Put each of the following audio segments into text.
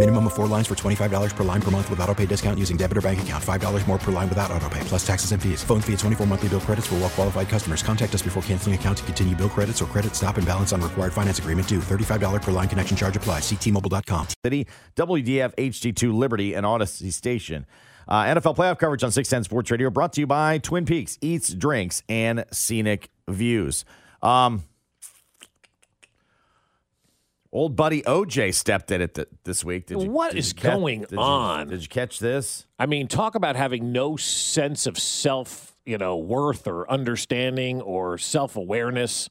Minimum of four lines for $25 per line per month with auto pay discount using debit or bank account. $5 more per line without auto pay, plus taxes and fees. Phone fee at 24 monthly bill credits for well qualified customers. Contact us before canceling account to continue bill credits or credit stop and balance on required finance agreement due. $35 per line connection charge applies. Ctmobile.com. City, WDF HD2 Liberty and Audacy Station. Uh, NFL playoff coverage on 610 Sports Radio brought to you by Twin Peaks Eats, Drinks, and Scenic Views. Um, old buddy OJ stepped in it th- this week. Did you, What did is you ca- going did you- on? did you catch this? I mean, talk about having no sense of self, you know, worth or understanding or self awareness.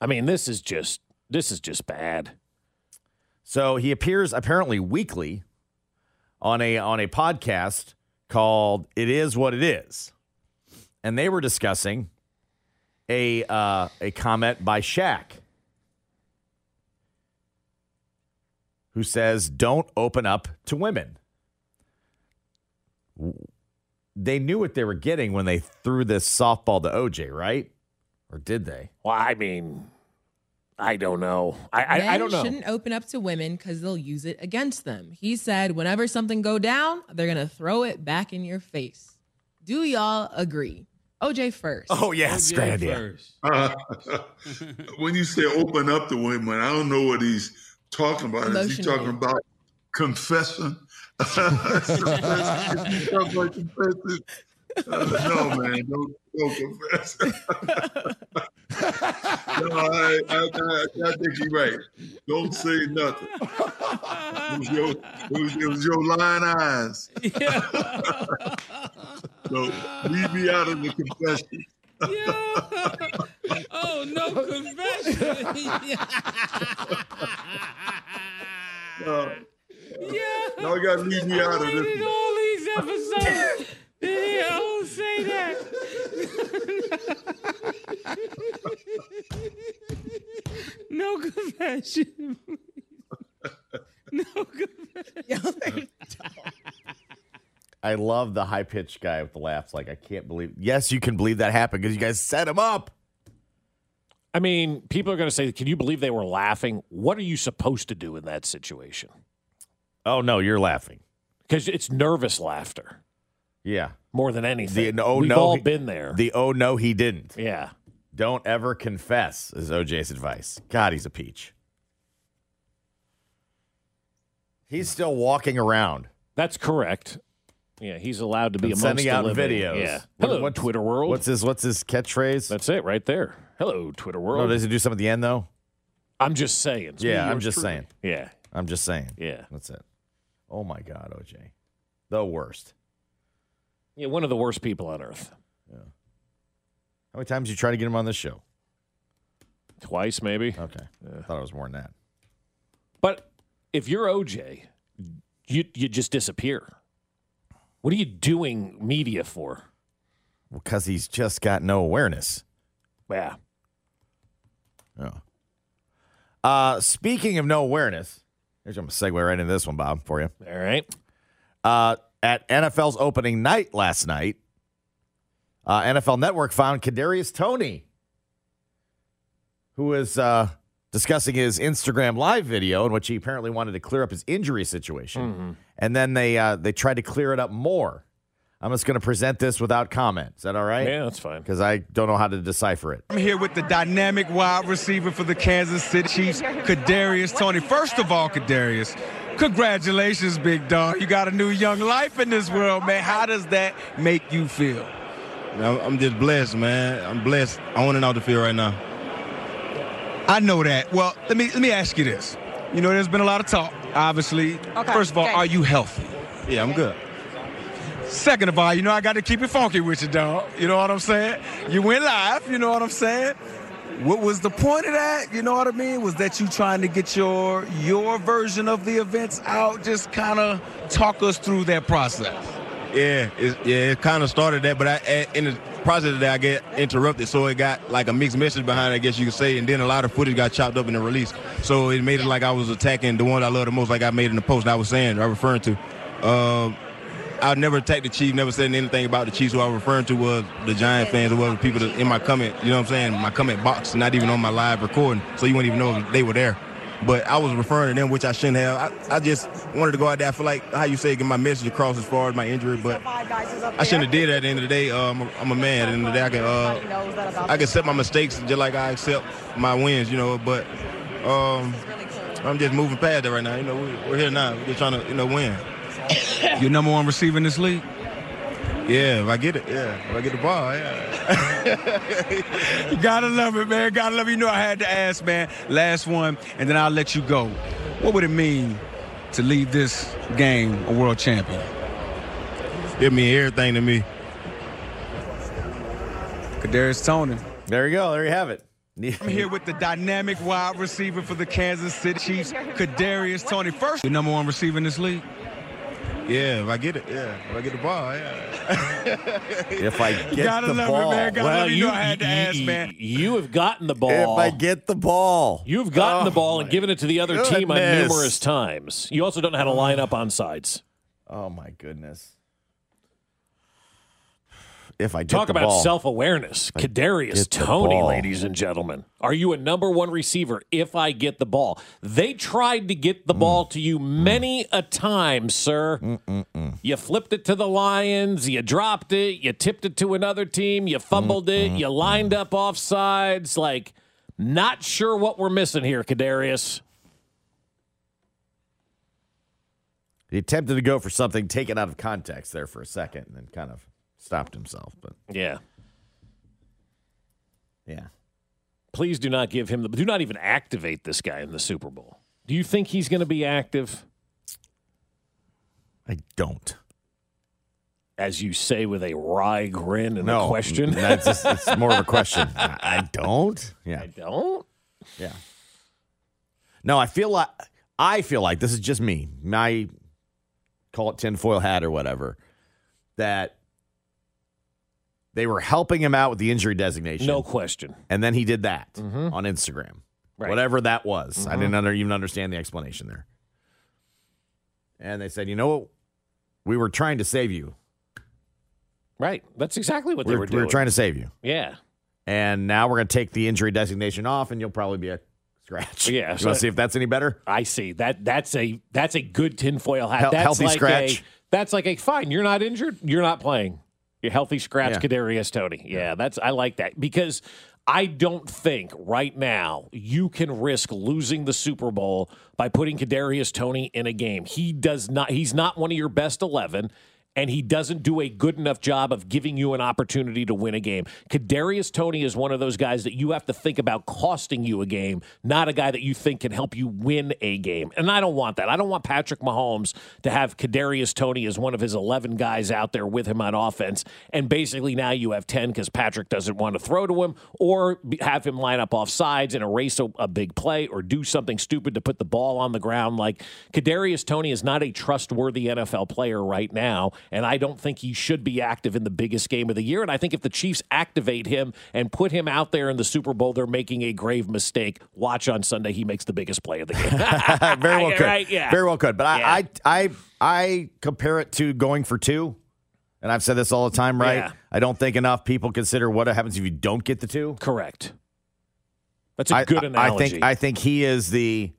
I mean, this is just this is just bad. So he appears apparently weekly on a on a podcast called "It Is What It Is," and they were discussing a uh, a comment by Shaq, who says, "Don't open up to women." They knew what they were getting when they threw this softball to OJ, right? Or did they? Well, I mean, I don't know. I I, I don't know. shouldn't open up to women because they'll use it against them. He said, whenever something go down, they're gonna throw it back in your face. Do y'all agree? OJ first. Oh yes, great idea. Uh, when you say open up to women, I don't know what he's talking about. Is he talking about confessing? Uh, no, man, don't, don't confess. no, I, I, I, I think you're right. Don't say nothing. It was your, it was, it was your lying eyes. so leave me out of the confession. Oh, no confession. Yeah. y'all got to leave me out of this. all these episodes to hear who say that. no confession. no confession. I love the high pitched guy with the laughs. Like I can't believe. Yes, you can believe that happened because you guys set him up. I mean, people are going to say, "Can you believe they were laughing?" What are you supposed to do in that situation? Oh no, you're laughing. Because it's nervous laughter Yeah. more than anything. The oh We've no, all he- been there. The oh no, he didn't. yeah. Don't ever confess is OJ's advice. God, he's a peach. He's still walking around. That's correct. Yeah, he's allowed to be and amongst sending the out living. videos. Yeah. What- Hello, what's- Twitter world. What's his What's his catchphrase? That's it right there. Hello, Twitter Oh, world. does he do something at the end though? I'm just saying. It's me, Yeah, I'm just truly. saying. Yeah, I'm just saying. yeah, That's it. Oh my God, OJ, the worst. yeah. One of the worst people on earth. Yeah. How many times you try to get him on this show? Twice, maybe. Okay, I thought it was more than that. But if you're OJ, you you just disappear. What are you doing media for? Because he's just got no awareness. Yeah. Yeah. Uh, speaking of no awareness, here's I'm gonna segue right into this one, Bob, for you. All right. Uh, at NFL's opening night last night, uh, NFL Network found Kadarius Toney, who is uh, discussing his Instagram live video in which he apparently wanted to clear up his injury situation, and then they uh, they tried to clear it up more. I'm just going to present this without comment. Is that all right? Yeah, that's fine. Because I don't know how to decipher it. I'm here with the dynamic wide receiver for the Kansas City Chiefs, Kadarius Toney. First of all, Kadarius, congratulations, big dog. You got a new young life in this world, man. How does that make you feel? I'm, I'm just blessed, man. I'm blessed. I want to out the field right now. I know that. Well, let me let me ask you this. You know, there's been a lot of talk obviously. Okay, First of all, okay. are you healthy? Yeah, I'm good. Second of all, you know I got to keep it funky with you, dog. You know what I'm saying? You went live. You know what I'm saying? What was the point of that? You know what I mean? Was that you trying to get your your version of the events out? Just kind of talk us through that process. Yeah, it, yeah, it kind of started that, but I, in the of that, I get interrupted, so it got like a mixed message behind it, I guess you could say, and then a lot of footage got chopped up in the release. So it made it like I was attacking the one I love the most, like I made in the post I was saying, I was referring to. Um, I never attacked the Chiefs, never said anything about the Chiefs. Who I was referring to was the Giant fans or whatever people in my comment, you know what I'm saying, my comment box, not even on my live recording, so you wouldn't even know they were there. But I was referring to them, which I shouldn't have. I, I just wanted to go out there. I feel like how you say get my message across as far as my injury, but I shouldn't have did that. At the end of the day, um, I'm a- I'm a man. At the end of the day, I can uh, I can accept my mistakes just like I accept my wins, you know. But um, I'm just moving past that right now. You know, we, we're here now. We're just trying to you know win. Your number one receiver in this league? Yeah, if I get it, yeah, if I get the ball, yeah. You gotta love it, man. Gotta love it. You know I had to ask, man. Last one, and then I'll let you go. What would it mean to leave this game a world champion? It mean everything to me. Kadarius Toney. There you go. There you have it. I'm here with the dynamic wide receiver for the Kansas City Chiefs, Kadarius Toney. First, the number one receiver in this league. Yeah, if I get it, yeah, if I get the ball, yeah. If I get Gotta the love it, ball. man. Gotta love it. You know I had to ask, man. You have gotten the ball. If I get the ball. You've gotten the Oh, ball and given it to the other team on numerous times. You also don't know how to line up on sides. Oh my goodness. If I Talk about ball. self awareness. If Kadarius Toney, ladies and gentlemen. Are you a number one receiver if I get the ball? They tried to get the Mm. ball to you many a time, sir. You flipped it to the Lions, you dropped it, you tipped it to another team, you fumbled it, you lined up off sides. Like, not sure what we're missing here, Kadarius. He attempted to go for something taken out of context there for a second and then kind of stopped himself. But Yeah. yeah. Please do not give him the. Do not even activate this guy in the Super Bowl. Do you think he's going to be active? I don't. As you say with a wry grin and no a question. That's just, it's more of a question. I, I don't. Yeah. I don't. Yeah. No, I feel like I feel like this is just me. My call it tinfoil hat or whatever. That they were helping him out with the injury designation. No question. And then he did that Mhm. on Instagram. Right. Whatever that was. I Mhm. didn't under, even understand the explanation there. And they said, you know, what? we were trying to save you. Right. That's exactly what We they were, were we were trying to save you. Yeah. And now we're going to take the injury designation off, and you'll probably be a scratch. Yeah. You so- want to see if that's any better? I see that. That's a that's a good tinfoil hat. Hel- that's healthy like scratch. A, that's like a fine. You're not injured. You're not playing. You're healthy scratch. Yeah. Kadarius Toney. Yeah, that's I like that because I don't think right now you can risk losing the Super Bowl by putting Kadarius Toney in a game. He does not. He's not one of your best eleven. And he doesn't do a good enough job of giving you an opportunity to win a game. Kadarius Toney is one of those guys that you have to think about costing you a game, not a guy that you think can help you win a game. And I don't want that. I don't want Patrick Mahomes to have Kadarius Toney as one of his 11 guys out there with him on offense. And basically now you have 10 because Patrick doesn't want to throw to him or have him line up off sides and erase a, a big play or do something stupid to put the ball on the ground. Like Kadarius Toney is not a trustworthy NFL player right now. And I don't think he should be active in the biggest game of the year. And I think if the Chiefs activate him and put him out there in the Super Bowl, they're making a grave mistake. Watch on Sunday, he makes the biggest play of the game. Very well could. Right? Yeah. Very well could. But I, Yeah. I, I, I compare it to going for two. And I've said this all the time, right? Yeah. I don't think enough people consider what happens if you don't get the two. Correct. That's a good I, analogy. I think I think he is the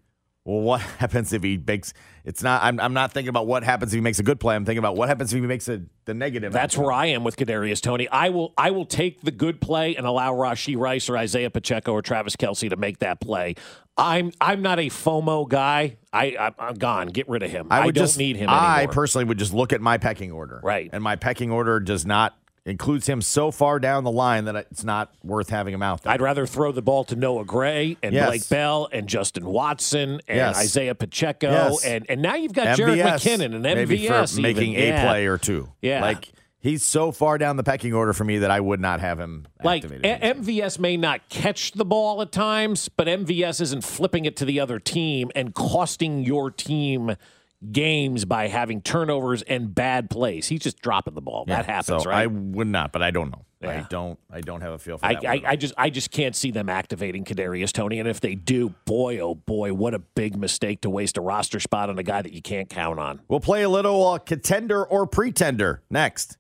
well, what happens if he makes it's not I'm, I'm not thinking about what happens if he makes a good play. I'm thinking about what happens if he makes a, the negative. That's where I am with Kadarius Toney. I will I will take the good play and allow Rashee Rice or Isaiah Pacheco or Travis Kelce to make that play. I'm I'm not a FOMO guy. I I'm, I'm gone. Get rid of him. I, would don't just, need him I personally would just look at my pecking order. Right. And my pecking order does not includes him so far down the line that it's not worth having him out there. I'd rather throw the ball to Noah Gray and Yes. Blake Bell and Justin Watson and Yes. Isaiah Pacheco Yes. and and now you've got Jerick McKinnon and MVS even. making Yeah. a play or two. Yeah. like he's so far down the pecking order for me that I would not have him Like. A- MVS may not catch the ball at times, but MVS isn't flipping it to the other team and costing your team games by having turnovers and bad plays. He's just dropping the ball. Yeah, that happens, so right? I would not, but I don't know. I don't. I don't have a feel for I, that. I. I just I just can't see them activating Kadarius Toney, and if they do, boy oh boy, what a big mistake to waste a roster spot on a guy that you can't count on. We'll play a little uh, contender or pretender next.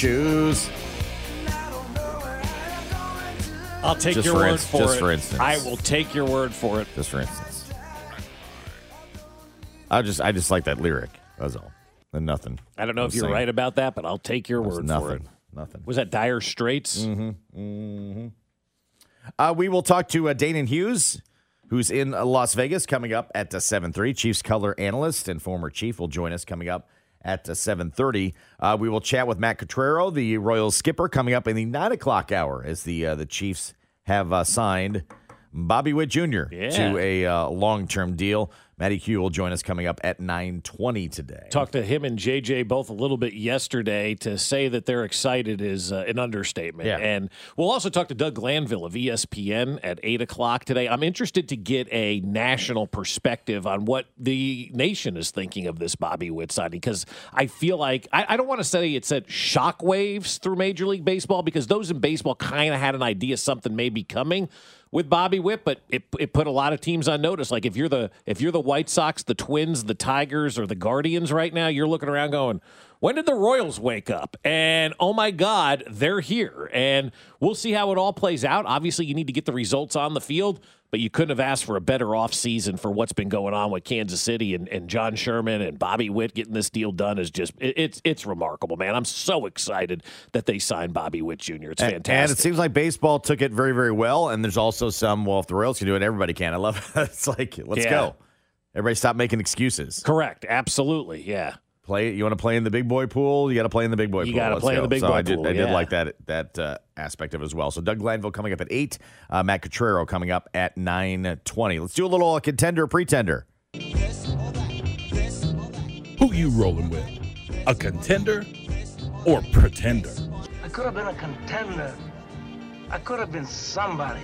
Shoes. I'll take Just your for word ins- for just it. for instance. I will take your word for it. Just for instance. I just I just like that lyric. That's all. And nothing. I don't know if I'm you're saying. right about that, but I'll take your word nothing. for it. Nothing. Was that Dire Straits? Mm-hmm. Mm-hmm. Uh, we will talk to uh, Danan Hughes, who's in uh, Las Vegas, coming up at uh, 7.3. Chiefs color analyst and former Chief will join us coming up at uh, 7.30. Uh, we will chat with Matt Quatraro, the Royals skipper, coming up in the 9 o'clock hour as the, uh, the Chiefs have uh, signed Bobby Witt Jr. Yeah. to a uh, long-term deal. Matty Q will join us coming up at 9.20 today. Talked to him and JJ both a little bit yesterday. To say that they're excited is uh, an understatement. Yeah. And we'll also talk to Doug Glanville of ESPN at 8 o'clock today. I'm interested to get a national perspective on what the nation is thinking of this Bobby Witt signing because I feel like, I, I don't want to say it said shockwaves through Major League Baseball because those in baseball kind of had an idea something may be coming with Bobby Witt, but it, it put a lot of teams on notice. Like if you're the if you're the White Sox, the Twins, the Tigers, or the Guardians right now, you're looking around going, when did the Royals wake up? And oh my God, they're here. And we'll see how it all plays out. Obviously, you need to get the results on the field, but you couldn't have asked for a better offseason for what's been going on with Kansas City and, and John Sherman and Bobby Witt getting this deal done is just it, it's it's remarkable, man. I'm so excited that they signed Bobby Witt Jr. It's And- fantastic. And it seems like baseball took it very, very well. And there's also some, well, if the Royals can do it, everybody can. I love it. It's like, let's Yeah. go. Everybody stop making excuses. Correct. Absolutely. Yeah. Play. You want to play in the big boy pool? You got to play in the big boy You gotta Let's play in the big so boy I did, pool, I did yeah. like that that uh, aspect of it as well. So Doug Glanville coming up at eight. Uh, Matt Quatraro coming up at nine twenty. Let's do a little uh, contender pretender. Who you rolling with? A contender or pretender? I could have been a contender. I could have been somebody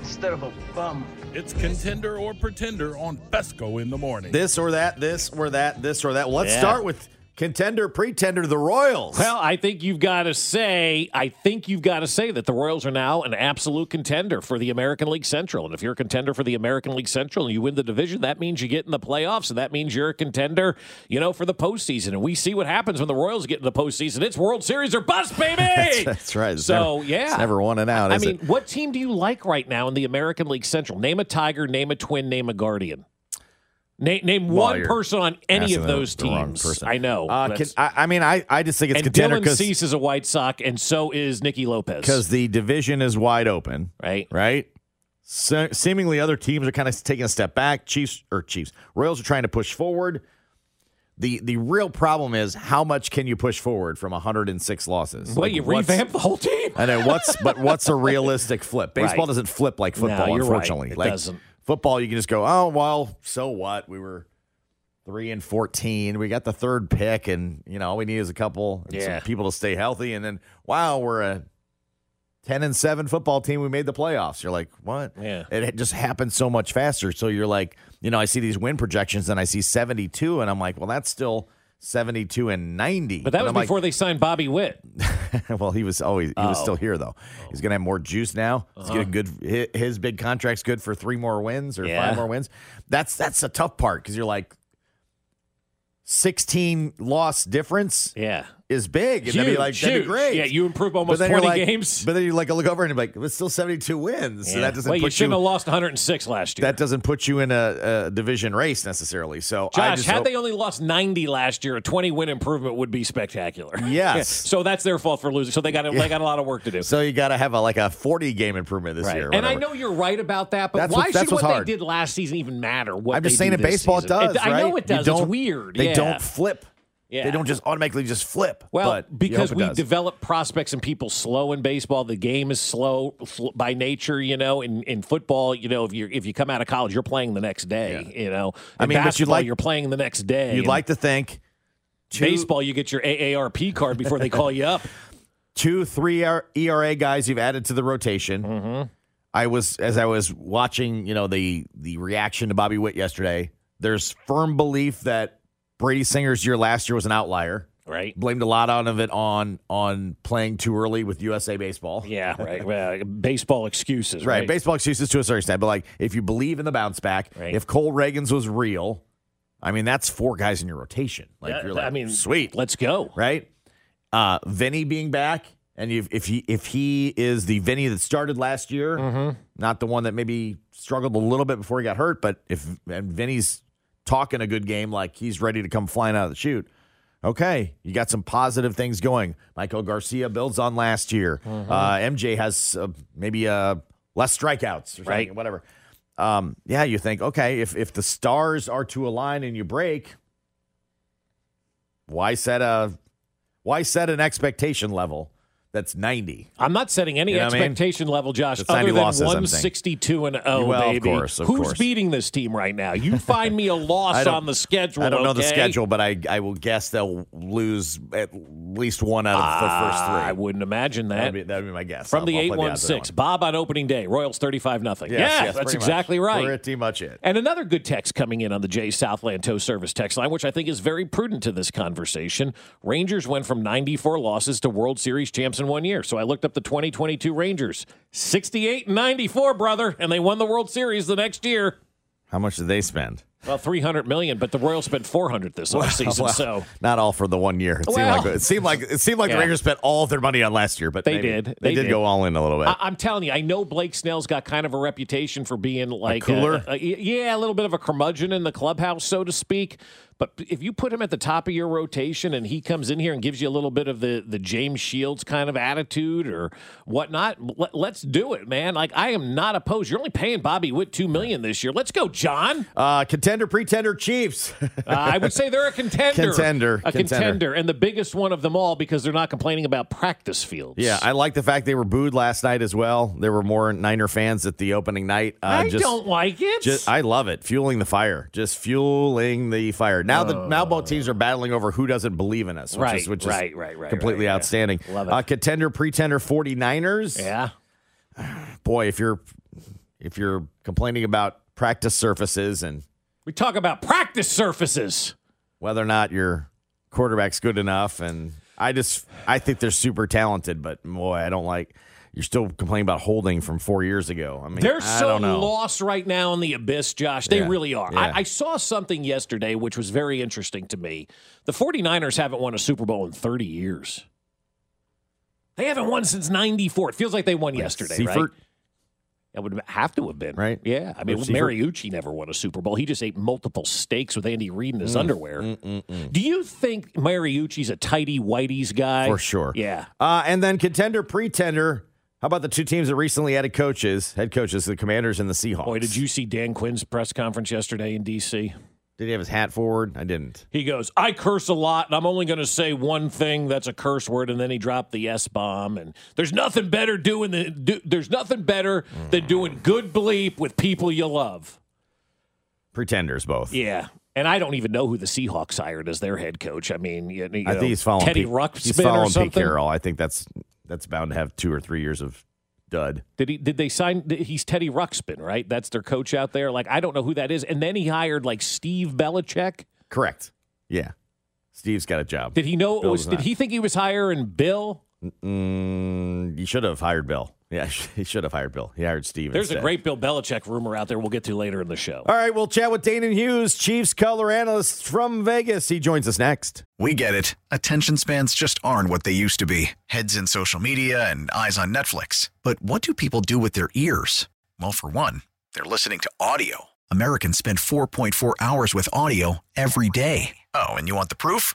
instead of a bum. It's contender or pretender on Fescoe in the morning. This or that, this or that, this or that. Let's Yeah. start with contender, pretender, the Royals. Well, I think you've got to say, I think you've got to say that the Royals are now an absolute contender for the American League Central. And if you're a contender for the American League Central and you win the division, that means you get in the playoffs, and that means you're a contender, you know, for the postseason. And we see what happens when the Royals get in the postseason. It's World Series or bust, baby. That's, that's right. It's So never- yeah, it's never won it out. I mean, it? what team do you like right now in the American League Central? Name a Tiger, name a Twin, name a Guardian. Name, name one person on any of those teams. I know. Uh, can, I, I mean, I, I just think it's and contender Dylan Cease is a White Sox, and so is Nicky Lopez. because the division is wide open, right? Right. Se- seemingly, other teams are kind of taking a step back. Chiefs or Chiefs, Royals are trying to push forward. the The real problem is how much can you push forward from 106 losses? Well, you revamp the whole team. I know what's, but what's a realistic flip? Baseball Right. doesn't flip like No, football, right. unfortunately. It like doesn't. Football, you can just go, oh well, so what? We were three and fourteen. We got the third pick, and you know all we need is a couple, Yeah. some people to stay healthy, and then wow, we're a ten and seven football team. We made the playoffs. You're like, what? Yeah. It just happened so much faster. So you're like, you know, I see these win projections, and I see 72, and I'm like, well, that's still. 72 and 90. But that was I'm like, before they signed Bobby Witt. well, he was always he was Oh. still here though. He's gonna have more juice now. He's Uh-huh. getting good. hi- His big contract's good for three more wins or Yeah. five more wins. That's that's a tough part because you're like sixteen loss difference. Yeah, is big. And that'd be like that'd huge. be great. Yeah, you improve almost 20 like- games. But then you like look over and you're like, it's still 72 wins. So that doesn't well, you shouldn't you. have lost 106 last year. that doesn't put you in a, a division race necessarily. So I Josh, had hope- they only lost 90 last year, a 20 win improvement would be spectacular. Yes. so that's their fault for losing. So they got they got a lot of work to do. so you got to have a like a 40 game improvement this Right. year. And I know you're right about that, but That's why what- should what hard. they did last season even matter? What I'm just saying in baseball season? it does. I know it does. It's weird. They don't flip. Yeah. They don't just automatically just flip. Well, but because we does. develop prospects and people slow in baseball. The game is slow sl- by nature, you know. In, in football, you know, if you if you come out of college, you're playing the next day. You know, I mean, but basketball, like- you're playing the next day. You'd like to think two- baseball, you get your AARP card before they call you up. two, three ER- ERA guys you've added to the rotation. Mm-hmm. I was as I was watching, you know, the the reaction to Bobby Witt yesterday. There's firm belief that Brady Singer's year last year was an outlier. Right. Blamed a lot out of it on on playing too early with USA baseball. Yeah, right. Well, baseball excuses, Right. right? Baseball excuses to a certain extent, but like if you believe in the bounce back, Right. if Cole Ragans was real, I mean that's four guys in your rotation. Like Yeah, you're like, I mean, sweet, let's go. right? Uh, Vinny being back, and if, if he if he is the Vinny that started last year, Mm-hmm. not the one that maybe struggled a little bit before he got hurt, but if and Vinny's talking a good game, like he's ready to come flying out of the chute. Okay, you got some positive things going. Maikel Garcia builds on last year. Mm-hmm. Uh, MJ has uh, maybe uh, less strikeouts or Right. whatever. Um, yeah, you think okay, if if the stars are to align and you break, why set a why set an expectation level that's 90? I'm not setting any You know what I mean? expectation level, Josh, 90 other than losses, 162 and 0, Well, of baby. course, of Who's course. beating this team right now? You find me a loss on the schedule. I don't know the schedule, but I I will guess they'll lose at least one out of the ah, first three. I wouldn't imagine that. That'd be, that'd be my guess. From I'll- the I'll put odds 816, Bob on opening day, Royals 35 nothing. Yes, yeah, yes, that's pretty much. exactly right. Pretty much it. And another good text coming in on the Jay Southland Tow Service text line, which I think is very prudent to this conversation. Rangers went from 94 losses to World Series champs in one year. So I looked up the 2022 Rangers 68 and 94, brother, and they won the World Series the next year. How much did they spend? Well, 300 million, but the Royals spent 400 this offseason. Well, so not all for the one year. It Well- seemed like it seemed like it seemed like Yeah. the Rangers spent all of their money on last year, but They did. They, They did, did. go all in a little bit. I, I'm telling you, I know Blake Snell's got kind of a reputation for being like cooler? a- a- yeah, a little bit of a curmudgeon in the clubhouse, so to speak. But if you put him at the top of your rotation and he comes in here and gives you a little bit of the the James Shields kind of attitude or whatnot, let, let's do it, man. Like I am not opposed. You're only paying Bobby Witt two million this year. Let's go, John. uh, contender, pretender, Chiefs. Uh, I would say they're a contender, Contender, a contender. contender, and the biggest one of them all because they're not complaining about practice fields. yeah, I like the fact they were booed last night as well. There were more Niner fans at the opening night. Uh, I just, don't like it. Just, I love it. Fueling the fire. Just fueling the fire. Now the now both teams are battling over who doesn't believe in us, which Right, is which right, is right, right, completely right, yeah. outstanding. Love it. Uh, contender, pretender, 49ers. yeah. Boy, if you're if you're complaining about practice surfaces and We talk about practice surfaces. whether or not your quarterback's good enough, and I just I think they're super talented, but boy, I don't like. You're still complaining about holding from four years ago. I mean, They're I so don't know. lost right now in the abyss, Josh. They Yeah. really are. Yeah. I, I saw something yesterday which was very interesting to me. The 49ers haven't won a Super Bowl in 30 years. They haven't won since 94. It feels like they won yesterday, right? Seifert? That would have to have been. Right. Yeah. I mean, Rich? Mariucci never won a Super Bowl. He just ate multiple steaks with Andy Reid in his Mm, underwear. mm, mm, mm. Do you think Mariucci's a tighty whitey's guy? For sure. Yeah. Uh, and then contender, pretender. How about the two teams that recently added coaches, head coaches, the Commanders and the Seahawks? Boy, did you see Dan Quinn's press conference yesterday in D.C.? Did he have his hat forward? I didn't. He goes, I curse a lot, and I'm only going to say one thing that's a curse word, and then he dropped the S bomb. And there's nothing better doing than do, there's nothing better than doing good bleep with people you love. Pretenders, both. Yeah, and I don't even know who the Seahawks hired as their head coach. I mean, you, I know, think he's following Teddy Pete, Ruxpin He's or following Pete something. Carroll. I think that's that's bound to have two or three years of dud. Did he? Did they sign? He's Teddy Ruxpin, right? That's their coach out there. Like I don't know who that is. And then he hired like Steve Belichick. Correct. Yeah. Steve's got a job. Did he know? Was, did he think he was hiring Bill? Mm, you should have hired Bill. Yeah, he should have hired Bill. He hired Steve. There's a great Bill Belichick rumor out there. We'll get to later in the show. All right, we'll chat with Danan Hughes, Chiefs color analyst from Vegas. He joins us next. We get it. Attention spans just aren't what they used to be heads in social media and eyes on Netflix. But what do people do with their ears? Well, for one, they're listening to audio. Americans spend 4.4 hours with audio every day. Oh, and you want the proof?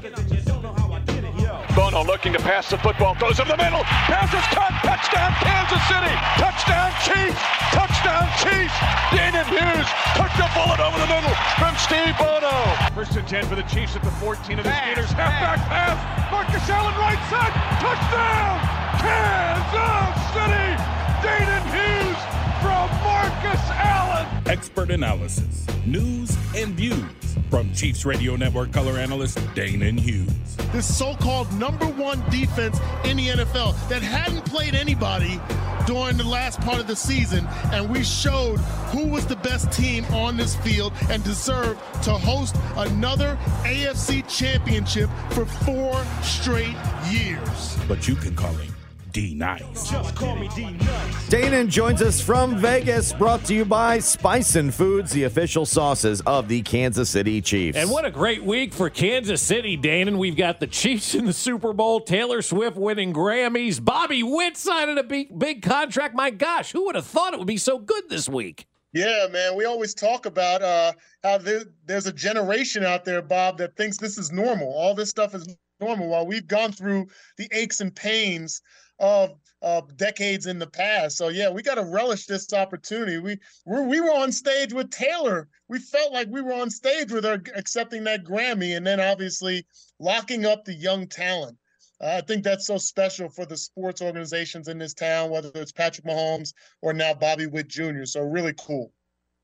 Bono looking to pass the football, throws it in the middle. Pass is caught. Touchdown, Kansas City. Touchdown, Chiefs. Touchdown, Chiefs. Danan Hughes took the bullet over the middle from Steve Bono. First and 10 for the Chiefs at the 14 of the Steelers. Halfback pass. Marcus Allen right side. Touchdown, Kansas City. Danan Hughes from Marcus Allen. Expert analysis, news, and views from Chiefs Radio Network color analyst Danan Hughes. this so-called number one defense in the NFL that hadn't played anybody during the last part of the season, and we showed who was the best team on this field and deserved to host another AFC championship for four straight years. But you can call him D Nice. Just call me D Nice. Danan joins us from Vegas, brought to you by Spicin Foods, the official sauces of the Kansas City Chiefs. And what a great week for Kansas City, Danan. We've got the Chiefs in the Super Bowl, Taylor Swift winning Grammys, Bobby Witt signing a big, big contract. My gosh, who would have thought it would be so good this week? Yeah, man. We always talk about uh, how there, there's a generation out there, Bob, that thinks this is normal. All this stuff is normal. While we've gone through the aches and pains of uh, decades in the past. So yeah, we got to relish this opportunity. We we're, we were on stage with Taylor. We felt like we were on stage with her accepting that Grammy, and then obviously locking up the young talent. Uh, I think that's so special for the sports organizations in this town, whether it's Patrick Mahomes or now Bobby Witt Jr. So really cool.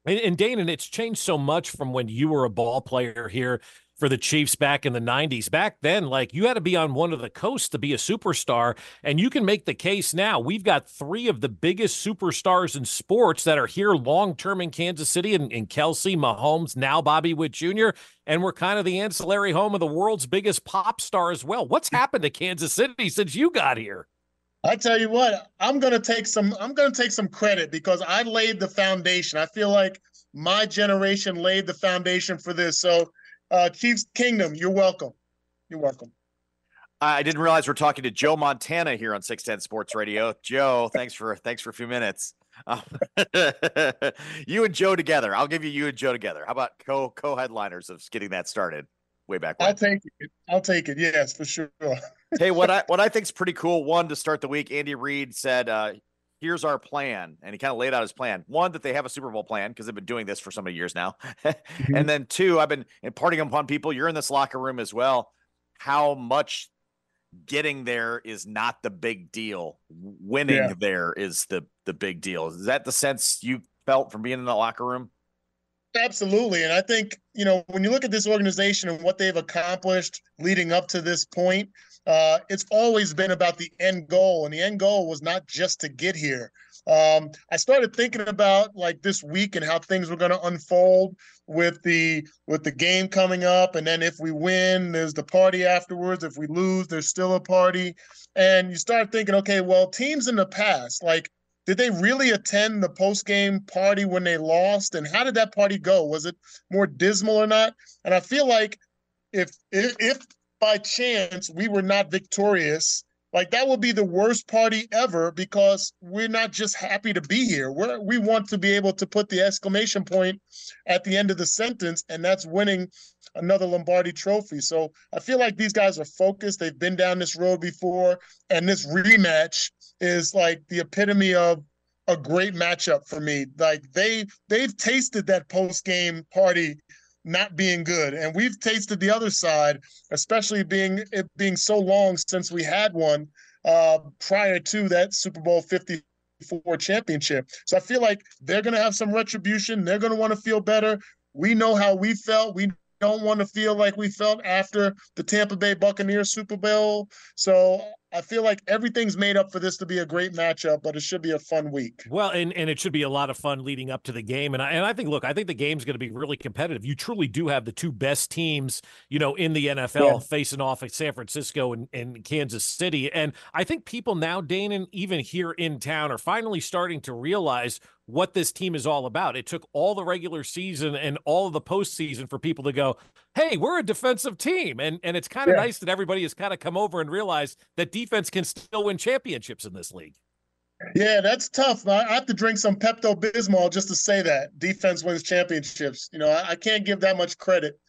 And, and Danan, it's changed so much from when you were a ball player here for the Chiefs back in the 90s. Back then, like you had to be on one of the coasts to be a superstar. And you can make the case now. We've got three of the biggest superstars in sports that are here long term in Kansas City and, and Kelce, Mahomes, now Bobby Witt Jr. And we're kind of the ancillary home of the world's biggest pop star as well. What's happened to Kansas City since you got here? I tell you what, I'm gonna take some. I'm gonna take some credit because I laid the foundation. I feel like my generation laid the foundation for this. So, uh, Chiefs Kingdom, you're welcome. You're welcome. I didn't realize we're talking to Joe Montana here on 610 Sports Radio. Joe, thanks for thanks for a few minutes. Um, you and Joe together. I'll give you you and Joe together. How about co co headliners of getting that started way back when? I'll take it. I'll take it. Yes, for sure. hey, what I what I think is pretty cool. One to start the week, Andy Reid said, uh, "Here's our plan," and he kind of laid out his plan. One that they have a Super Bowl plan because they've been doing this for so many years now, mm-hmm. and then two, I've been imparting upon people. You're in this locker room as well. How much getting there is not the big deal. Winning Yeah. there is the the big deal. Is that the sense you felt from being in the locker room? Absolutely. And I think, you know, when you look at this organization and what they've accomplished leading up to this point, uh, it's always been about the end goal. And the end goal was not just to get here. Um, I started thinking about like this week and how things were going to unfold with the with the game coming up, and then if we win, there's the party afterwards. If we lose, there's still a party, and you start thinking, okay, well, teams in the past, like did they really attend the post game party when they lost? And how did that party go? Was it more dismal or not? And I feel like if if, if by chance we were not victorious, like that would be the worst party ever because we're not just happy to be here. We're we want to be able to put the exclamation point at the end of the sentence, and that's winning another Lombardi trophy. So I feel like these guys are focused. They've been down this road before, and this rematch is like the epitome of a great matchup for me. Like they they've tasted that post game party not being good, and we've tasted the other side, especially being it being so long since we had one uh, prior to that Super Bowl fifty four championship. So I feel like they're going to have some retribution. They're going to want to feel better. We know how we felt. We don't want to feel like we felt after the Tampa Bay Buccaneers Super Bowl. So I feel like everything's made up for this to be a great matchup, but it should be a fun week. Well, and, and it should be a lot of fun leading up to the game. And I, and I think, look, I think the game's going to be really competitive. You truly do have the two best teams, you know, in the NFL Yeah. facing off at San Francisco and, and Kansas City. And I think people now, Dane, and even here in town, are finally starting to realize what this team is all about. It took all the regular season and all of the postseason for people to go, hey, we're a defensive team. And and it's kind of Yeah. nice that everybody has kind of come over and realized that defense can still win championships in this league. Yeah, that's tough. I have to drink some Pepto Bismol just to say that defense wins championships. You know, I I can't give that much credit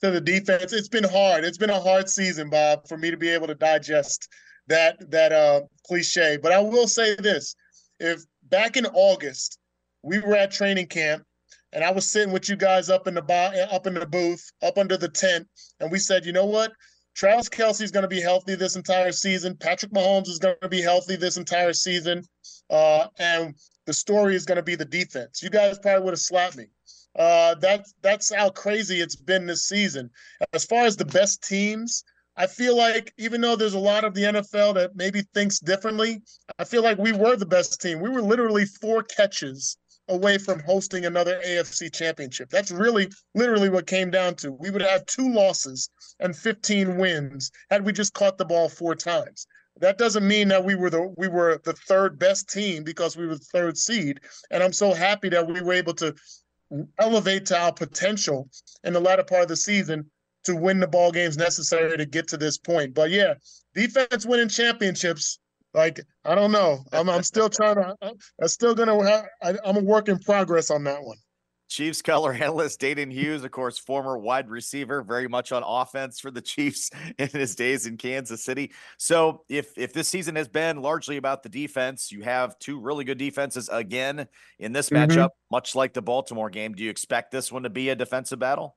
to the defense. It's been hard. It's been a hard season, Bob, for me to be able to digest that that uh, cliche. But I will say this: if back in August we were at training camp and I was sitting with you guys up in the bo- up in the booth, up under the tent, and we said, you know what? Travis Kelce's going to be healthy this entire season. Patrick Mahomes is going to be healthy this entire season. Uh, and the story is going to be the defense. You guys probably would have slapped me. Uh, that's that's how crazy it's been this season. As far as the best teams, I feel like even though there's a lot of the NFL that maybe thinks differently, I feel like we were the best team. We were literally four catches away from hosting another AFC championship. That's really literally what came down to. We would have two losses and 15 wins had we just caught the ball four times. That doesn't mean that we were the we were the third best team because we were the third seed. And I'm so happy that we were able to elevate to our potential in the latter part of the season to win the ball games necessary to get to this point. But yeah, defense winning championships. Like I don't know, I'm I'm still trying to. I'm still gonna. Have, I, I'm a work in progress on that one. Chiefs color analyst Danan Hughes, of course, former wide receiver, very much on offense for the Chiefs in his days in Kansas City. So, if if this season has been largely about the defense, you have two really good defenses again in this Mhm. matchup, much like the Baltimore game. Do you expect this one to be a defensive battle?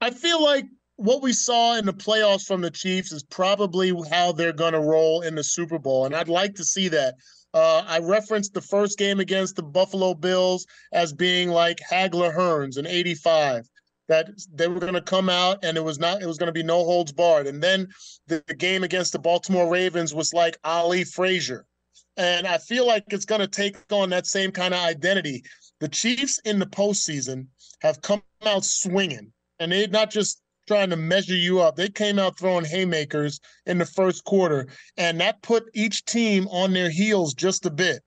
I feel like what we saw in the playoffs from the Chiefs is probably how they're going to roll in the Super Bowl, and I'd like to see that. Uh, I referenced the first game against the Buffalo Bills as being like Hagler Hearns in '85. That they were going to come out and it was not. It was going to be no holds barred. And then the, the game against the Baltimore Ravens was like Ali Frazier. And I feel like it's going to take on that same kind of identity. The Chiefs in the postseason have come out swinging, and they're not just trying to measure you up. They came out throwing haymakers in the first quarter, and that put each team on their heels just a bit.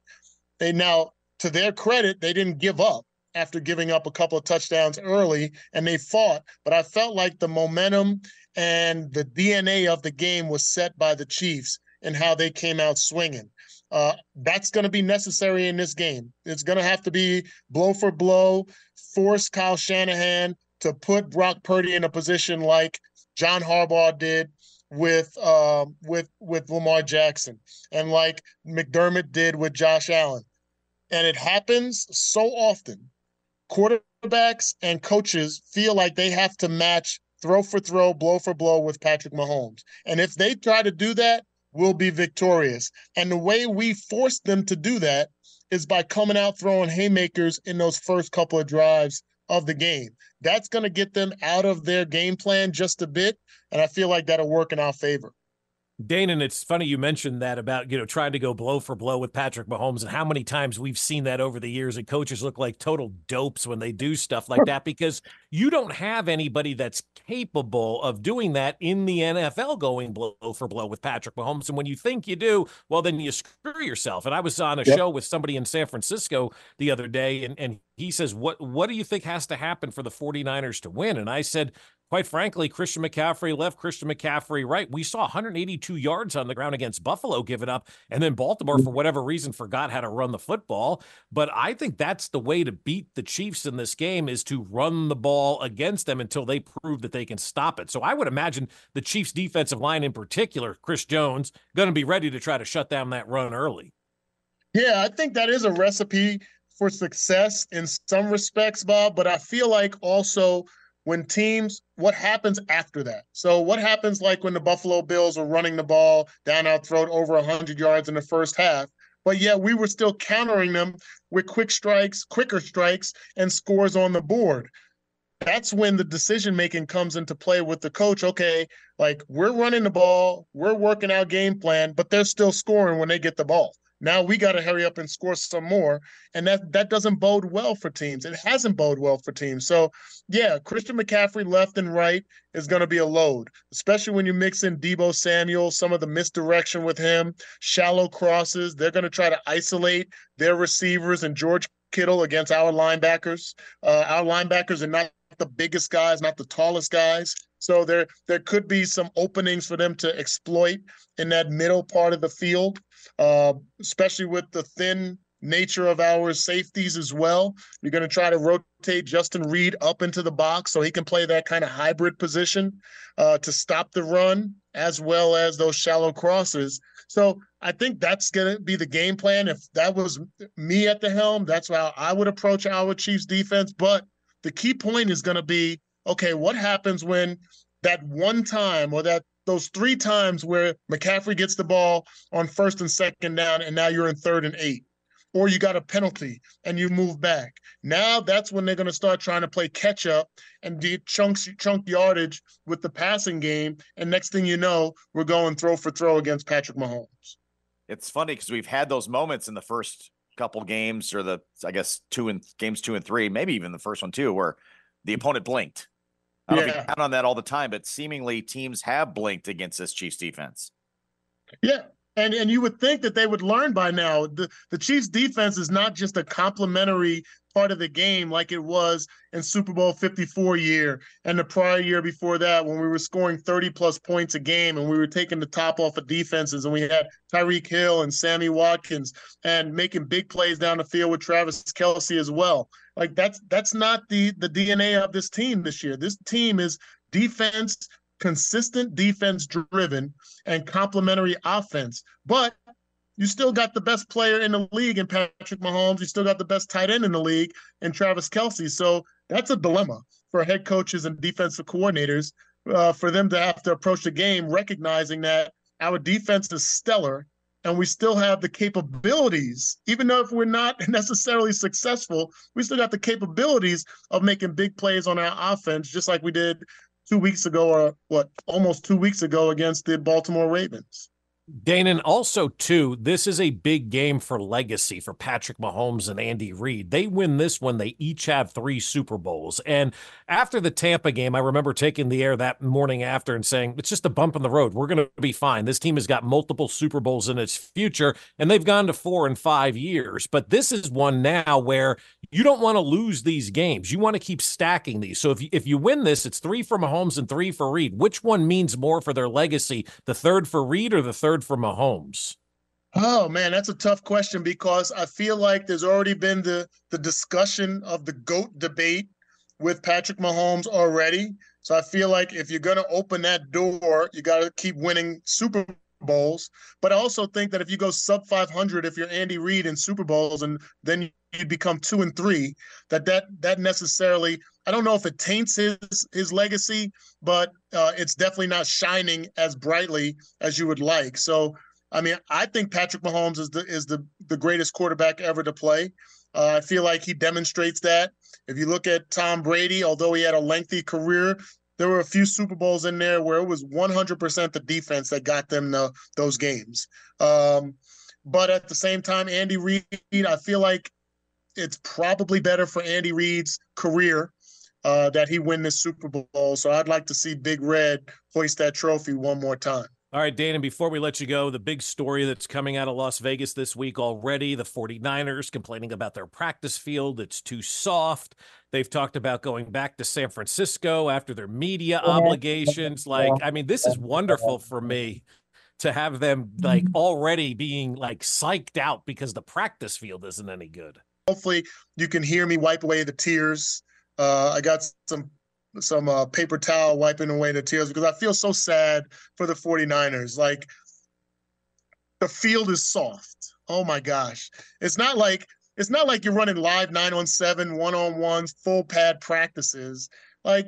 They now, to their credit, they didn't give up after giving up a couple of touchdowns early, and they fought. But I felt like the momentum and the DNA of the game was set by the Chiefs and how they came out swinging. Uh, that's going to be necessary in this game. It's going to have to be blow for blow, force Kyle Shanahan to put Brock Purdy in a position like John Harbaugh did with uh, with with Lamar Jackson and like McDermott did with Josh Allen. And it happens so often. Quarterbacks and coaches feel like they have to match throw for throw, blow for blow with Patrick Mahomes. And if they try to do that, we'll be victorious. And the way we force them to do that is by coming out throwing haymakers in those first couple of drives of the game. That's going to get them out of their game plan just a bit. And I feel like that'll work in our favor. Dane, and it's funny you mentioned that about you know trying to go blow for blow with Patrick Mahomes and how many times we've seen that over the years and coaches look like total dopes when they do stuff like that because you don't have anybody that's capable of doing that in the NFL going blow for blow with Patrick Mahomes. And when you think you do well then you screw yourself. And I was on a yep. show with somebody in San Francisco the other day and and he says what what do you think has to happen for the 49ers to win? And I said quite frankly, Christian McCaffrey left, Christian McCaffrey right. We saw 182 yards on the ground against Buffalo given up, and then Baltimore, for whatever reason, forgot how to run the football. But I think that's the way to beat the Chiefs in this game is to run the ball against them until they prove that they can stop it. So I would imagine the Chiefs' defensive line in particular, Chris Jones, going to be ready to try to shut down that run early. Yeah, I think that is a recipe for success in some respects, Bob. But I feel like also when teams what happens after that? So what happens like when the buffalo bills are running the ball down our throat over 100 yards in the first half but yet we were still countering them with quick strikes quicker strikes and scores on the board? That's when the decision making comes into play with the coach. Okay like we're running the ball we're working our game plan but they're still scoring when they get the ball now we got to hurry up and score some more, and that that doesn't bode well for teams. It hasn't bode well for teams. So, yeah, Christian McCaffrey left and right is going to be a load, especially when you mix in Deebo Samuel, some of the misdirection with him, shallow crosses. They're going to try to isolate their receivers and George Kittle against our linebackers. Uh, our linebackers are not the biggest guys, not the tallest guys. So there there could be some openings for them to exploit in that middle part of the field uh, especially with the thin nature of our safeties as well. You're going to try to rotate Justin Reid up into the box so he can play that kind of hybrid position uh, to stop the run as well as those shallow crosses. So I think that's going to be the game plan. If that was me at the helm, that's how I would approach our Chiefs defense. But the key point is going to be okay, what happens when that one time or that those three times where McCaffrey gets the ball on first and second down, and now you're in third and eight, or you got a penalty and you move back. Now that's when they're going to start trying to play catch up and do chunks chunk yardage with the passing game. And next thing you know, we're going throw for throw against Patrick Mahomes. It's funny because we've had those moments in the first couple games, or the I guess two and games two and three, maybe even the first one too, where the opponent blinked I don't yeah. count on that all the time, but seemingly teams have blinked against this Chiefs defense. Yeah. And and you would think that they would learn by now. The the Chiefs defense is not just a complementary part of the game like it was in Super Bowl 54 year and the prior year before that when we were scoring 30 plus points a game and we were taking the top off of defenses and we had Tyreek Hill and Sammy Watkins and making big plays down the field with Travis Kelce as well. Like that's that's not the the DNA of this team this year. This team is defense consistent defense driven and complementary offense. But you still got the best player in the league in Patrick Mahomes. You still got the best tight end in the league in Travis Kelce. So that's a dilemma for head coaches and defensive coordinators uh, for them to have to approach the game recognizing that our defense is stellar and we still have the capabilities, even though if we're not necessarily successful, we still got the capabilities of making big plays on our offense, just like we did two weeks ago or what, almost two weeks ago against the Baltimore Ravens. Danan, also too, this is a big game for legacy for Patrick Mahomes and Andy Reid. They win this one, they each have three Super Bowls. And after the Tampa game, I remember taking the air that morning after and saying, it's just a bump in the road. We're going to be fine. This team has got multiple Super Bowls in its future, and they've gone to four and five years. But this is one now where you don't want to lose these games. You want to keep stacking these. So if you, if you win this, it's three for Mahomes and three for Reid. Which one means more for their legacy? The third for Reid or the third for Mahomes? Oh man, that's a tough question because I feel like there's already been the the discussion of the GOAT debate with Patrick Mahomes already. So I feel like if you're gonna open that door, you gotta keep winning Super Bowls. But I also think that if you go sub 500, if you're Andy Reid in Super Bowls, and then you become two and three, that that that necessarily I don't know if it taints his his legacy, but uh, it's definitely not shining as brightly as you would like. So, I mean, I think Patrick Mahomes is the is the the greatest quarterback ever to play. Uh, I feel like he demonstrates that. If you look at Tom Brady, although he had a lengthy career, there were a few Super Bowls in there where it was 100% the defense that got them the, those games. Um, but at the same time, Andy Reid, I feel like it's probably better for Andy Reid's career uh, that he win this Super Bowl. So I'd like to see Big Red hoist that trophy one more time. All right, Dan, and before we let you go, the big story that's coming out of Las Vegas this week already the 49ers complaining about their practice field. It's too soft. They've talked about going back to San Francisco after their media obligations. Like, I mean, this is wonderful for me to have them like already being like psyched out because the practice field isn't any good. Hopefully, you can hear me wipe away the tears. Uh, I got some some uh, paper towel wiping away the tears because I feel so sad for the 49ers. Like the field is soft. Oh my gosh. It's not like it's not like you're running live nine on seven, one on ones, full pad practices. Like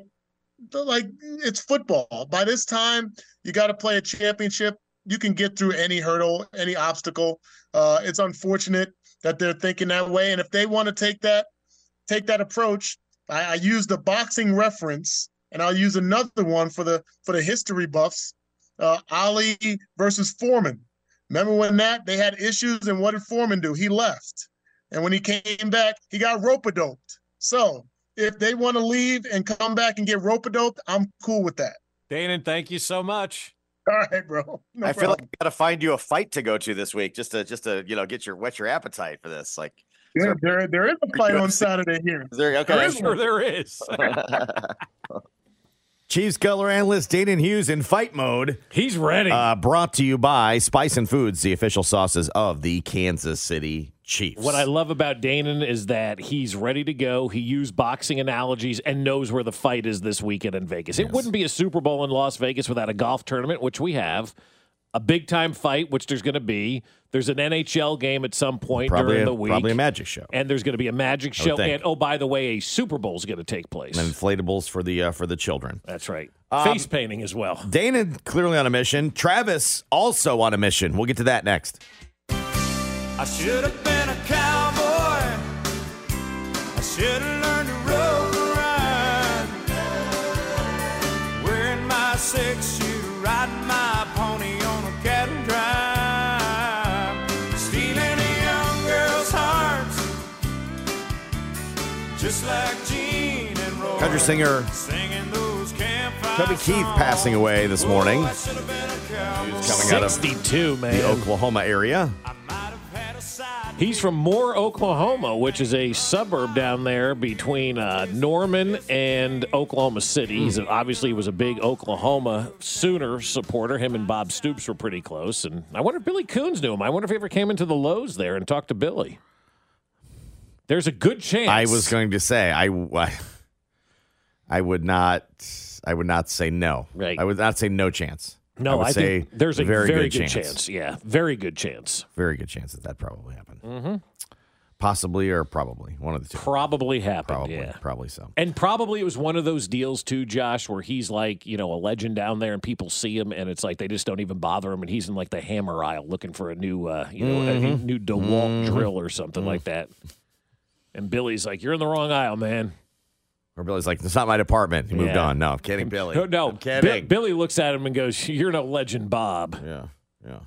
like it's football. By this time, you got to play a championship. You can get through any hurdle, any obstacle. Uh, it's unfortunate that they're thinking that way. And if they want to take that, take that approach, I, I used a boxing reference, and I'll use another one for the for the history buffs. Uh, Ali versus Foreman. Remember when that they had issues, and what did Foreman do? He left, and when he came back, he got rope doped. So if they want to leave and come back and get rope doped, I'm cool with that. Danan, thank you so much. All right, bro. No I feel like. I got to find you a fight to go to this week just to just to you know get your whet your appetite for this. Like, is Yeah, there- there, there is a fight on Saturday here. is there okay? There is Sure, there is. Chiefs color analyst Danan Hughes in fight mode. He's ready. Uh, brought to you by Spicin Foods, the official sauces of the Kansas City Chiefs. What I love about Danan is that he's ready to go. He used boxing analogies and knows where the fight is this weekend in Vegas. It wouldn't be a Super Bowl in Las Vegas without a golf tournament, which we have, a big time fight, which there's going to be. There's an NHL game at some point probably during a, the week. probably a magic show. and there's going to be a magic show. And oh, by the way, a Super Bowl is going to take place. And inflatables for the uh, for the children. That's right. Um, Face painting as well. Dana clearly on a mission. Travis also on a mission. We'll get to that next. I should have been a cowboy. I should have and Roy. Country singer Singing those campfire Toby Keith passing away this morning. I should have been a cowboy. Coming out of 62, man. the Oklahoma area. He's from Moore, Oklahoma, which is a suburb down there between uh, Norman and Oklahoma City. He's a, obviously was a big Oklahoma Sooner supporter. Him and Bob Stoops were pretty close, and I wonder if Billy Coons knew him. I wonder if he ever came into the Lowe's there and talked to Billy. There's a good chance. I was going to say I, I, I would not. I would not say no. Right. I would not say no chance. no. I would I, say think there's a very, very, good, chance. chance. Yeah, very good chance. Very good chance that that probably happened. Mm-hmm. Possibly or probably one of the two. Probably happened. Probably, Yeah. probably so. And probably it was one of those deals too, Josh, where he's like, you know, a legend down there, and people see him, and it's like they just don't even bother him, and he's in like the hammer aisle looking for a new, uh, you know, a new, DeWalt Mhm. drill or something like that. And Billy's like, "You're in the wrong aisle, man." Or Billy's like, "It's not my department." He moved Yeah. on. No, I'm kidding, Billy. No, no, I'm kidding. Billy looks at him and goes, "You're no legend, Bob." Yeah, yeah.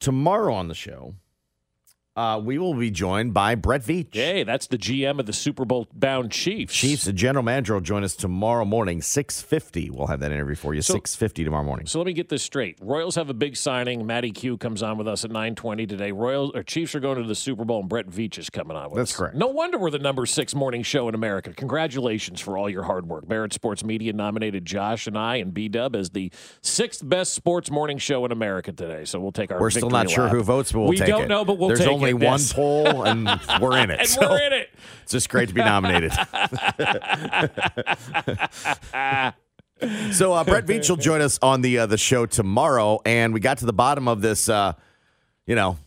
Tomorrow on the show, uh, we will be joined by Brett Veach. Hey, that's the GM of the Super Bowl bound Chiefs. Chiefs, the general manager, will join us tomorrow morning, six fifty. We'll have that interview for you, So- six fifty tomorrow morning. So let me get this straight. Royals have a big signing. Matty Q comes on with us at 9:20 today. Royals or Chiefs are going to the Super Bowl, and Brett Veach is coming on with That's us. That's correct. No wonder we're the number six morning show in America. Congratulations for all your hard work. Barrett Sports Media nominated Josh and I and B Dub as the sixth best sports morning show in America today. So we'll take our. We're still not sure who votes, but we'll we don't it. know, but we'll There's take only it. one Yes. poll, and we're in it. And So we're in it. It's just great to be nominated. so uh, Brett Veach will join us on the uh, the show tomorrow, and we got to the bottom of this, uh, you know,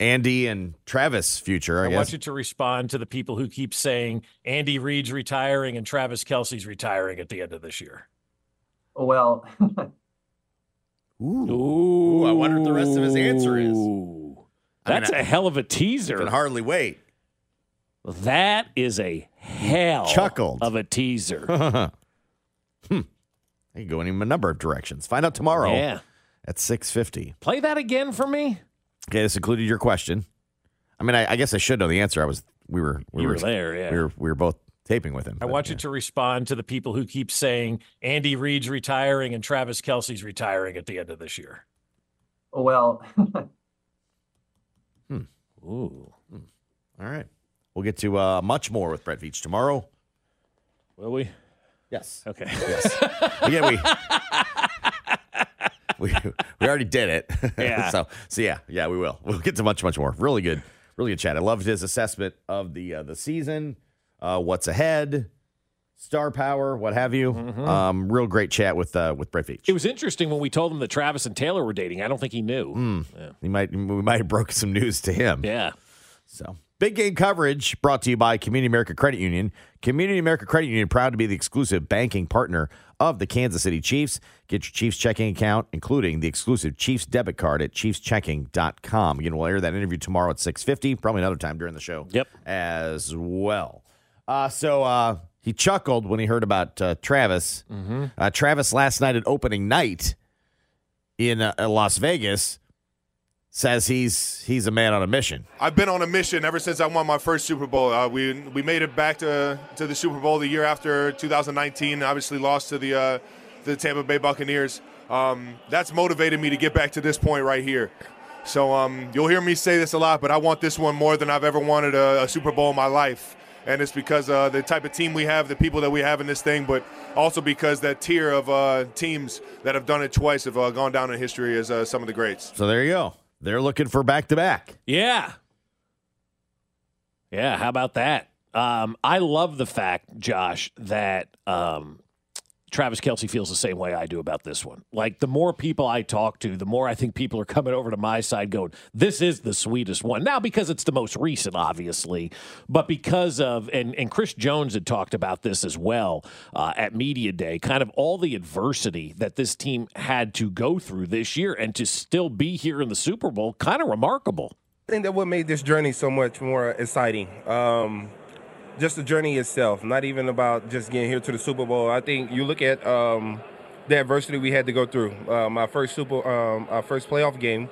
Andy and Travis future, I, I guess. want you to respond to the people who keep saying Andy Reid's retiring and Travis Kelce's retiring at the end of this year. Well, Ooh. I wonder what the rest of his answer is. I That's mean, a hell of a teaser. can hardly wait. That is a hell chuckled. of a teaser. hmm. I can go in a number of directions. Find out tomorrow Yeah. at 650. Play that again for me. Okay, this included your question. I mean, I, I guess I should know the answer. I was, we were, we You were, were there, yeah. We were, we were both taping with him. I want you to respond to the people who keep saying Andy Reid's retiring and Travis Kelce's retiring at the end of this year. well, Ooh. All right. We'll get to uh, much more with Brett Veach tomorrow. Will we? Yes. Okay. Yes. Again, we, we we already did it. Yeah. so so yeah yeah we will. We'll get to much much more. Really good, really good chat. I loved his assessment of the uh, the season, uh, what's ahead, star power, what have you. Um, real great chat with uh, with Brett Veach. It was interesting when we told him that Travis and Taylor were dating. I don't think he knew. Hmm. Yeah. He might we might have broke some news to him. Yeah. So big game coverage brought to you by Community America Credit Union. Community America Credit Union proud to be the exclusive banking partner of the Kansas City Chiefs. Get your Chiefs checking account, including the exclusive Chiefs debit card at chiefschecking.com. Again, we'll air that interview tomorrow at 650, probably another time during the show. Yep. As well. Uh, so uh, he chuckled when he heard about uh, Travis. Mm-hmm. Uh, Travis last night at opening night in uh, Las Vegas says he's he's a man on a mission. I've been on a mission ever since I won my first Super Bowl. Uh, we we made it back to to the Super Bowl the year after 2019. Obviously, lost to the uh, the Tampa Bay Buccaneers. Um, that's motivated me to get back to this point right here. So um, you'll hear me say this a lot, but I want this one more than I've ever wanted a, a Super Bowl in my life. And it's because uh, the type of team we have, the people that we have in this thing, but also because that tier of uh, teams that have done it twice have uh, gone down in history as uh, some of the greats. So there you go. They're looking for back to back. Yeah. Yeah, how about that? Um, I love the fact, Josh, that um, Travis Kelce feels the same way I do about this one. Like, the more people I talk to, the more I think people are coming over to my side going, this is the sweetest one. Now, because it's the most recent, obviously, but because of, and, and Chris Jones had talked about this as well uh, at Media Day, kind of all the adversity that this team had to go through this year and to still be here in the Super Bowl, kind of remarkable. I think that what made this journey so much more exciting. Um, just the journey itself, not even about just getting here to the Super Bowl. I think you look at um, the adversity we had to go through. Uh, my first Super, um, our first playoff game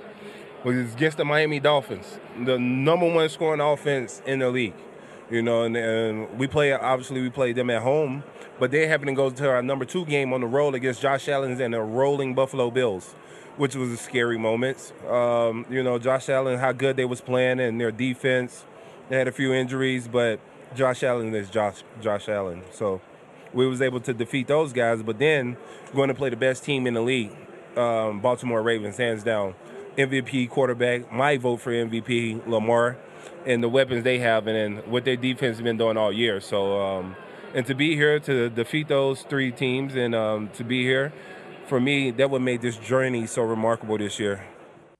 was against the Miami Dolphins, the number one scoring offense in the league. You know, and, and we play obviously we played them at home, but they happened to go to our number two game on the road against Josh Allen and the rolling Buffalo Bills which was a scary moment. Um, you know, Josh Allen, how good they was playing and their defense. They had a few injuries, but Josh Allen is Josh Josh Allen. So we was able to defeat those guys, but then going to play the best team in the league, um, Baltimore Ravens, hands down. MVP quarterback, my vote for MVP, Lamar, and the weapons they have, and then what their defense has been doing all year. So, um, and to be here to defeat those three teams and um, to be here, for me, that what made this journey so remarkable this year.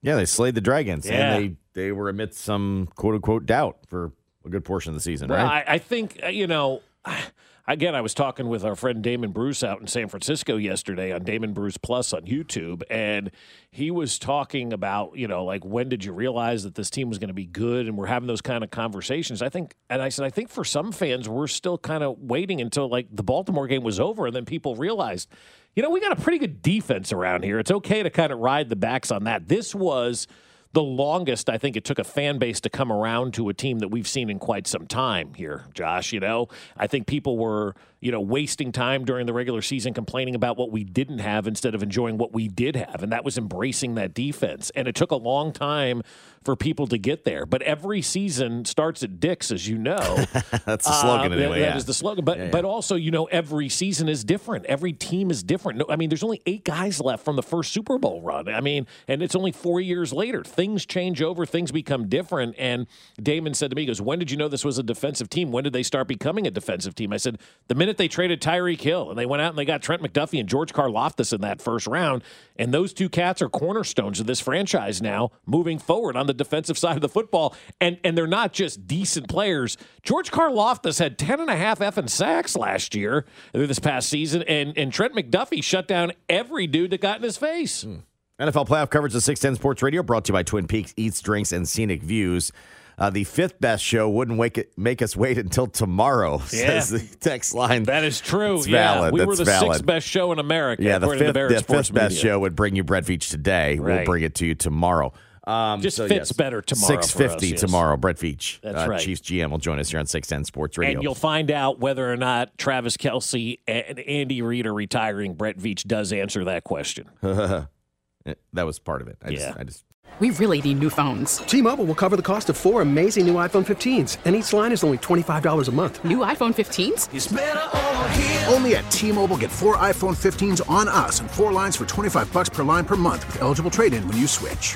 Yeah, they slayed the Dragons, Yeah. and they they were amidst some quote unquote doubt for a good portion of the season, Well, right? I, I think uh, you know. Again, I was talking with our friend Damon Bruce out in San Francisco yesterday on Damon Bruce Plus on YouTube, and he was talking about, you know, like when did you realize that this team was going to be good? And we're having those kind of conversations. I think, and I said, I think for some fans, we're still kind of waiting until like the Baltimore game was over, and then people realized, you know, we got a pretty good defense around here. It's okay to kind of ride the backs on that. This was the longest I think it took a fan base to come around to a team that we've seen in quite some time here, Josh. You know, I think people were, you know, wasting time during the regular season complaining about what we didn't have instead of enjoying what we did have. And that was embracing that defense. And it took a long time for people to get there. But every season starts at Dick's, as you know. That's the slogan Uh, anyway. That yeah. is the slogan. But Yeah, yeah. but also, you know, every season is different. Every team is different. No, I mean, there's only eight guys left from the first Super Bowl run. I mean, and it's only four years later. things change over, things become different. And Damon said to me, he goes, When did you know this was a defensive team? When did they start becoming a defensive team? I said, The minute they traded Tyreek Hill and they went out and they got Trent McDuffie and George Karlaftis in that first round. And those two cats are cornerstones of this franchise now moving forward on the defensive side of the football. And and they're not just decent players. George Karlaftis had 10 and a half effing sacks last year, this past season, and, and Trent McDuffie shut down every dude that got in his face. Hmm. NFL playoff coverage of 610 Sports Radio brought to you by Twin Peaks Eats, Drinks, and Scenic Views. Uh, the fifth best show wouldn't wake it, make us wait until tomorrow, Yeah. says the text line. That is true. It's yeah, valid. we were the valid. sixth best show in America. Yeah, the fifth, Barrett the fifth best show would bring you Brett Veach today. We'll bring it to you tomorrow. Um, Just fits better tomorrow 650 yes. tomorrow. Brett Veach, That's uh, right. Chiefs GM, will join us here on 610 Sports Radio. And you'll find out whether or not Travis Kelce and Andy Reid are retiring. Brett Veach does answer that question. Eh, that was part of it. I Yeah. just, I just We really need new phones. T-Mobile will cover the cost of four amazing new iPhone 15s, and each line is only $25 a month. New iPhone 15s? Only at T-Mobile, get four iPhone 15s on us and four lines for 25 bucks per line per month with eligible trade-in when you switch.